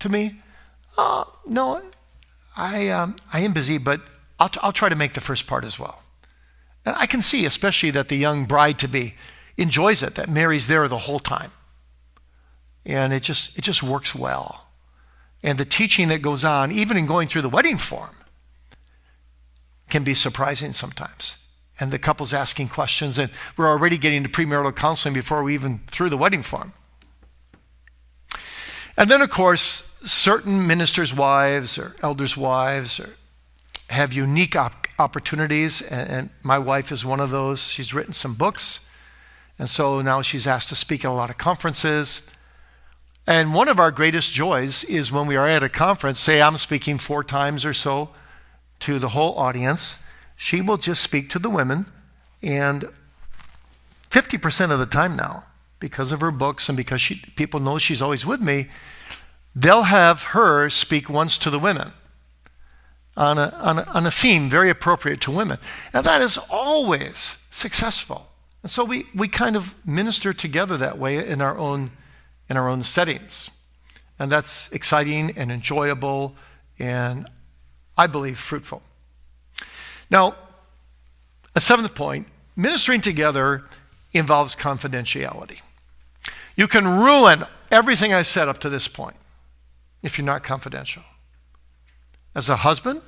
to me, oh, No, I, um, I am busy, but I'll, t- I'll try to make the first part as well. And I can see, especially, that the young bride to be enjoys it, that Mary's there the whole time. And it just, it just works well. And the teaching that goes on, even in going through the wedding form, can be surprising sometimes. And the couple's asking questions, and we're already getting to premarital counseling before we even through the wedding form. And then, of course, certain ministers' wives or elders' wives or have unique op- opportunities, and, and, my wife is one of those. She's written some books, and so now she's asked to speak at a lot of conferences. And one of our greatest joys is when we are at a conference, say I'm speaking four times or so to the whole audience, she will just speak to the women, and 50% of the time now, because of her books and because she, people know she's always with me, they'll have her speak once to the women on a, on a, on a theme very appropriate to women. And that is always successful. And so we, we kind of minister together that way in our own, in our own settings. And that's exciting and enjoyable and I believe fruitful. Now, a seventh point ministering together involves confidentiality. You can ruin everything I said up to this point if you're not confidential. As a husband,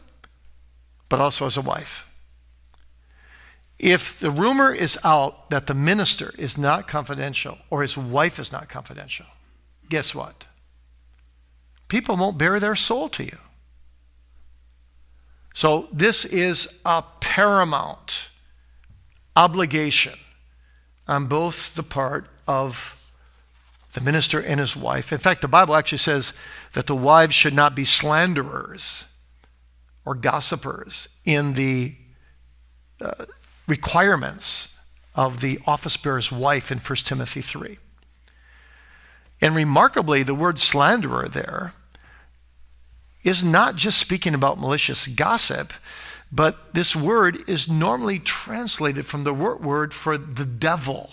but also as a wife. If the rumor is out that the minister is not confidential or his wife is not confidential, guess what? People won't bare their soul to you. So, this is a paramount obligation on both the part of the minister and his wife. In fact, the Bible actually says that the wives should not be slanderers or gossipers in the uh, requirements of the office bearer's wife in 1 Timothy 3. And remarkably, the word slanderer there is not just speaking about malicious gossip, but this word is normally translated from the word for the devil.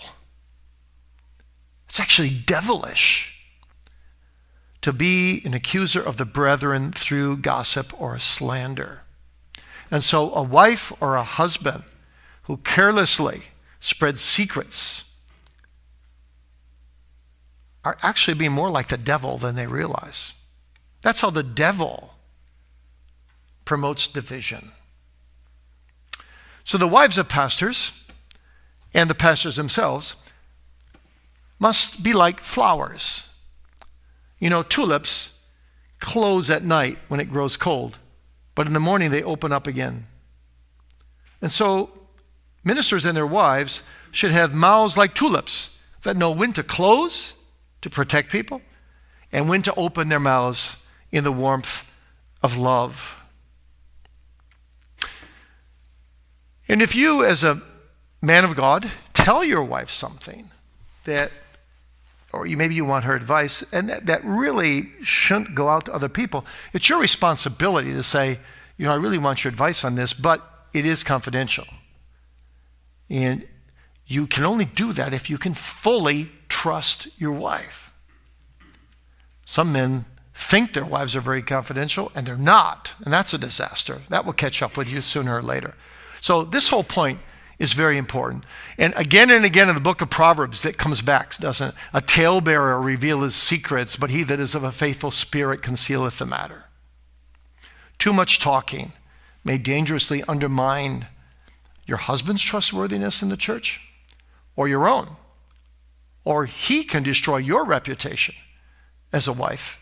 It's actually devilish to be an accuser of the brethren through gossip or slander. And so, a wife or a husband who carelessly spread secrets are actually being more like the devil than they realize. That's how the devil promotes division. So the wives of pastors and the pastors themselves must be like flowers. You know, tulips close at night when it grows cold, but in the morning they open up again. And so ministers and their wives should have mouths like tulips that know when to close to protect people and when to open their mouths in the warmth of love. And if you, as a man of God, tell your wife something that, or you, maybe you want her advice, and that, that really shouldn't go out to other people, it's your responsibility to say, you know, I really want your advice on this, but it is confidential. And you can only do that if you can fully trust your wife. Some men think their wives are very confidential, and they're not. And that's a disaster. That will catch up with you sooner or later. So, this whole point is very important. And again and again in the book of Proverbs, that comes back, doesn't it? A talebearer reveal his secrets, but he that is of a faithful spirit concealeth the matter. Too much talking may dangerously undermine your husband's trustworthiness in the church or your own. Or he can destroy your reputation as a wife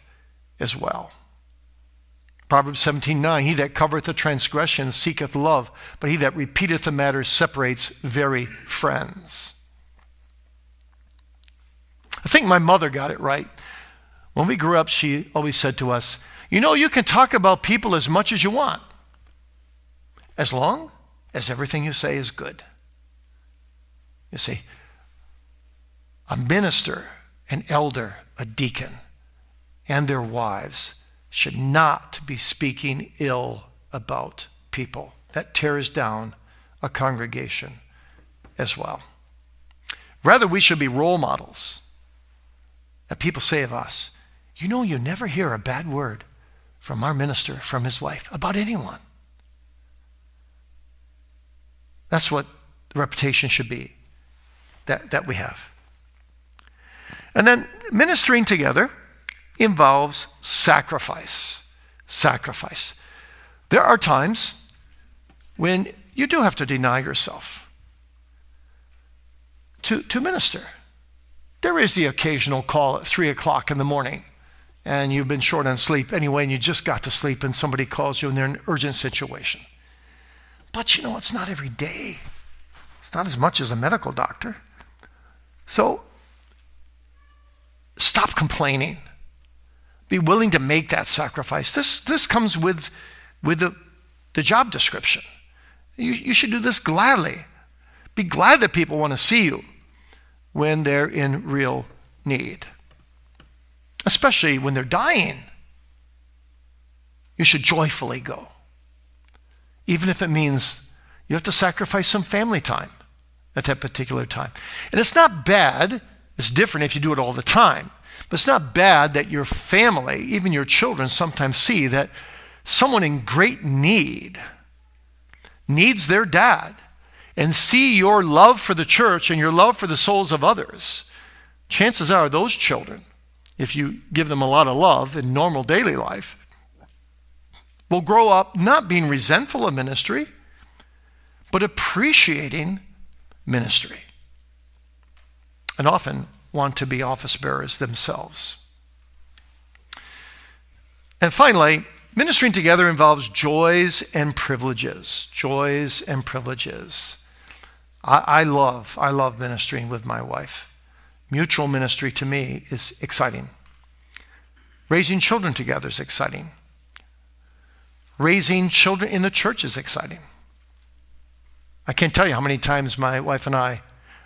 as well. Proverbs 17:9 He that covereth a transgression seeketh love, but he that repeateth the matter separates very friends. I think my mother got it right. When we grew up, she always said to us, You know, you can talk about people as much as you want, as long as everything you say is good. You see, a minister, an elder, a deacon, and their wives should not be speaking ill about people. That tears down a congregation as well. Rather, we should be role models that people say of us. You know, you never hear a bad word from our minister, from his wife, about anyone. That's what the reputation should be that, that we have. And then ministering together involves sacrifice. Sacrifice. There are times when you do have to deny yourself to, to minister. There is the occasional call at 3 o'clock in the morning, and you've been short on sleep anyway, and you just got to sleep, and somebody calls you, and they're in an urgent situation. But you know, it's not every day, it's not as much as a medical doctor. So stop complaining be willing to make that sacrifice. This, this comes with, with the, the job description. You, you should do this gladly. Be glad that people want to see you when they're in real need, especially when they're dying. You should joyfully go, even if it means you have to sacrifice some family time at that particular time. And it's not bad, it's different if you do it all the time. But it's not bad that your family, even your children, sometimes see that someone in great need needs their dad and see your love for the church and your love for the souls of others. Chances are those children, if you give them a lot of love in normal daily life, will grow up not being resentful of ministry, but appreciating ministry. And often want to be office bearers themselves. And finally, ministering together involves joys and privileges. Joys and privileges. I, I, love, I love ministering with my wife. Mutual ministry to me is exciting. Raising children together is exciting. Raising children in the church is exciting. I can't tell you how many times my wife and I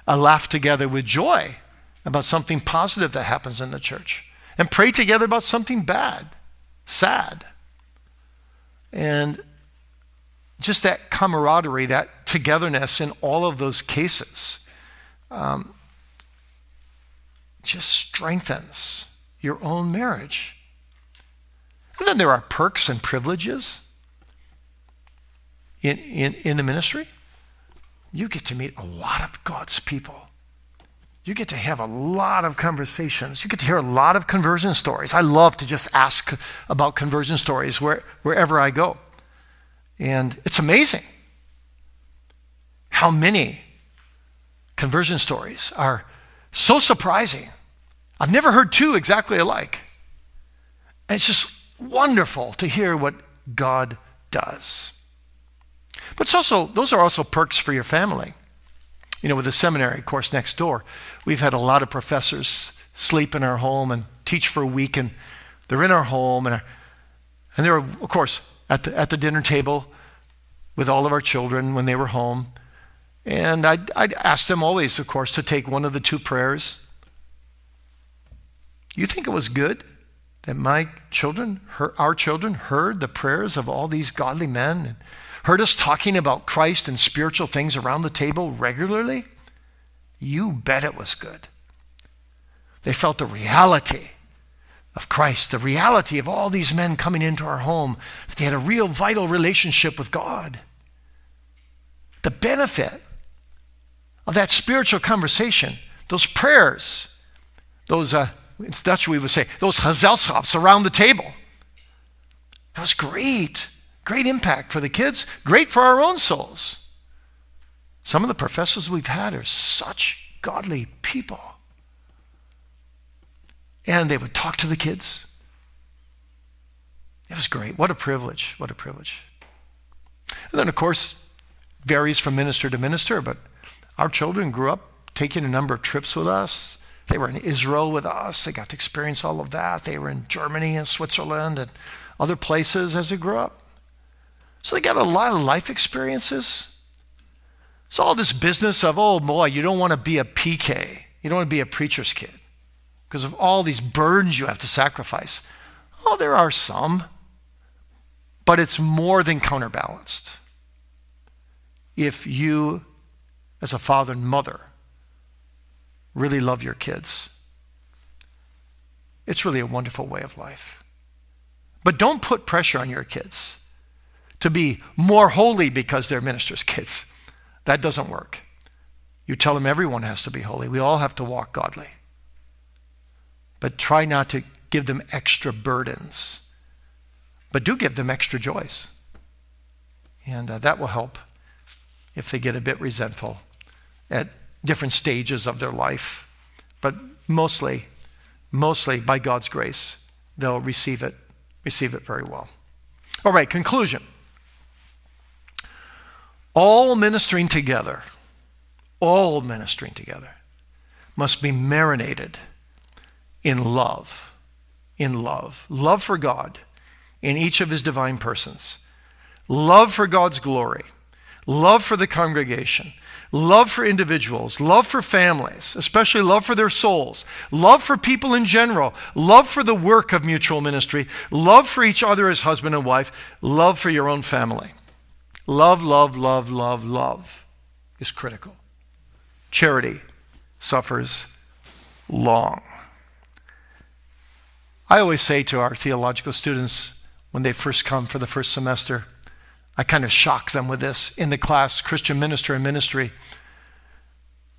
uh, laugh together with joy about something positive that happens in the church and pray together about something bad, sad. And just that camaraderie, that togetherness in all of those cases um, just strengthens your own marriage. And then there are perks and privileges in, in, in the ministry. You get to meet a lot of God's people you get to have a lot of conversations. You get to hear a lot of conversion stories. I love to just ask about conversion stories where, wherever I go. And it's amazing how many conversion stories are so surprising. I've never heard two exactly alike. And it's just wonderful to hear what God does. But it's also, those are also perks for your family. You know, with the seminary course next door, we've had a lot of professors sleep in our home and teach for a week, and they're in our home, and, and they're, of course, at the, at the dinner table with all of our children when they were home. And I'd, I'd ask them always, of course, to take one of the two prayers. You think it was good that my children, her, our children, heard the prayers of all these godly men and heard us talking about Christ and spiritual things around the table regularly? You bet it was good. They felt the reality of Christ, the reality of all these men coming into our home, that they had a real vital relationship with God. The benefit of that spiritual conversation, those prayers, those, uh, in Dutch we would say, those gezelschaps around the table. That was great. Great impact for the kids, great for our own souls. Some of the professors we've had are such godly people. And they would talk to the kids. It was great. What a privilege. What a privilege. And then, of course, varies from minister to minister, but our children grew up taking a number of trips with us. They were in Israel with us. They got to experience all of that. They were in Germany and Switzerland and other places as they grew up. So they got a lot of life experiences. So all this business of, oh boy, you don't want to be a PK. You don't want to be a preacher's kid because of all these burdens you have to sacrifice. Oh, there are some, but it's more than counterbalanced. If you, as a father and mother, really love your kids, it's really a wonderful way of life. But don't put pressure on your kids to be more holy because they're ministers' kids. That doesn't work. You tell them everyone has to be holy. We all have to walk godly. But try not to give them extra burdens. But do give them extra joys. And uh, that will help if they get a bit resentful at different stages of their life. But mostly, mostly by God's grace, they'll receive it, receive it very well. All right, conclusion all ministering together, all ministering together, must be marinated in love. In love. Love for God in each of his divine persons. Love for God's glory. Love for the congregation. Love for individuals. Love for families, especially love for their souls. Love for people in general. Love for the work of mutual ministry. Love for each other as husband and wife. Love for your own family. Love, love, love, love, love is critical. Charity suffers long. I always say to our theological students when they first come for the first semester, I kind of shock them with this. In the class, Christian Minister and Ministry,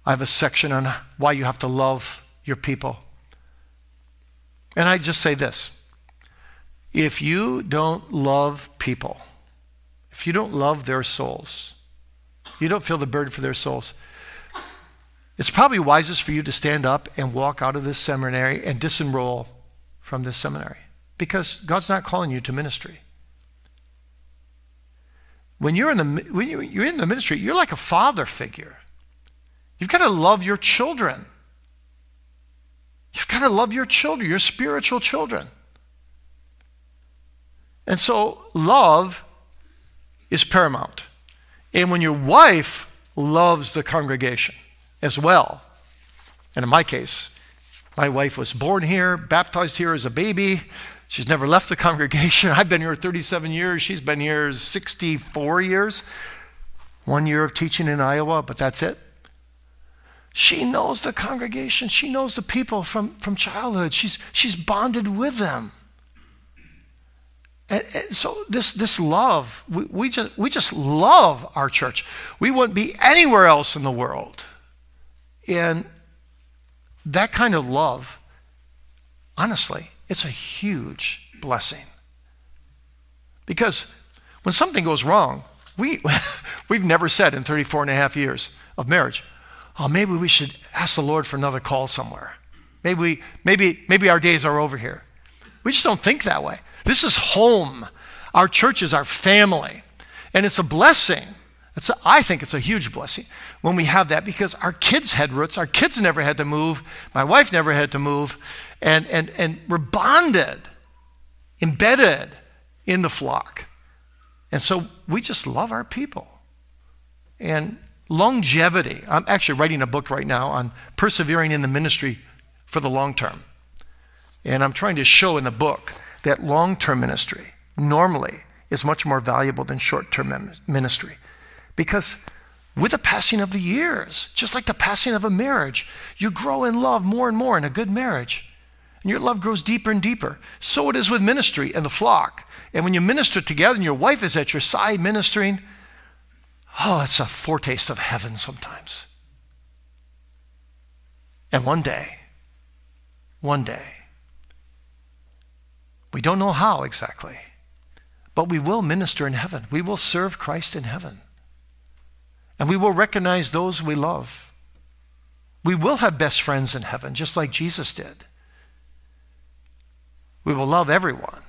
I have a section on why you have to love your people. And I just say this if you don't love people, if you don't love their souls, you don't feel the burden for their souls, it's probably wisest for you to stand up and walk out of this seminary and disenroll from this seminary because God's not calling you to ministry. When you're in the, when you're in the ministry, you're like a father figure. You've got to love your children. You've got to love your children, your spiritual children. And so, love is paramount. And when your wife loves the congregation as well, and in my case, my wife was born here, baptized here as a baby. She's never left the congregation. I've been here 37 years. She's been here 64 years. One year of teaching in Iowa, but that's it. She knows the congregation. She knows the people from, from childhood. She's, she's bonded with them. And, and so this, this love, we, we, just, we just love our church. We wouldn't be anywhere else in the world. And that kind of love, honestly, it's a huge blessing. Because when something goes wrong, we, we've never said in 34 and a half years of marriage, oh, maybe we should ask the Lord for another call somewhere. Maybe, maybe, maybe our days are over here. We just don't think that way. This is home. Our church is our family. And it's a blessing. It's a, I think it's a huge blessing when we have that because our kids had roots. Our kids never had to move. My wife never had to move. And, and, and we're bonded, embedded in the flock. And so we just love our people. And longevity. I'm actually writing a book right now on persevering in the ministry for the long term. And I'm trying to show in the book that long term ministry normally is much more valuable than short term ministry. Because with the passing of the years, just like the passing of a marriage, you grow in love more and more in a good marriage. And your love grows deeper and deeper. So it is with ministry and the flock. And when you minister together and your wife is at your side ministering, oh, it's a foretaste of heaven sometimes. And one day, one day, we don't know how exactly, but we will minister in heaven. We will serve Christ in heaven. And we will recognize those we love. We will have best friends in heaven, just like Jesus did. We will love everyone.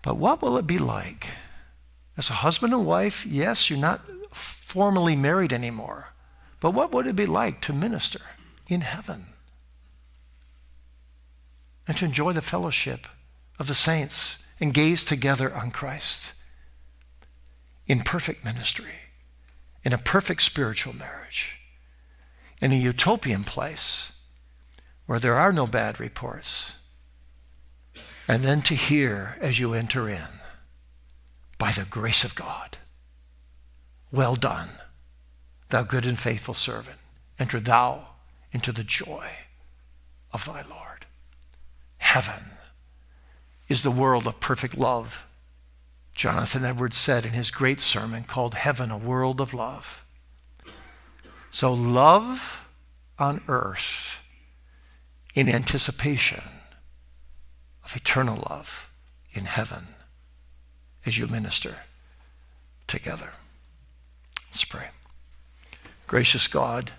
But what will it be like? As a husband and wife, yes, you're not formally married anymore. But what would it be like to minister in heaven? And to enjoy the fellowship of the saints and gaze together on Christ in perfect ministry, in a perfect spiritual marriage, in a utopian place where there are no bad reports. And then to hear as you enter in, by the grace of God, well done, thou good and faithful servant. Enter thou into the joy of thy Lord. Heaven is the world of perfect love. Jonathan Edwards said in his great sermon called Heaven, a World of Love. So, love on earth in anticipation of eternal love in heaven as you minister together. Let's pray. Gracious God,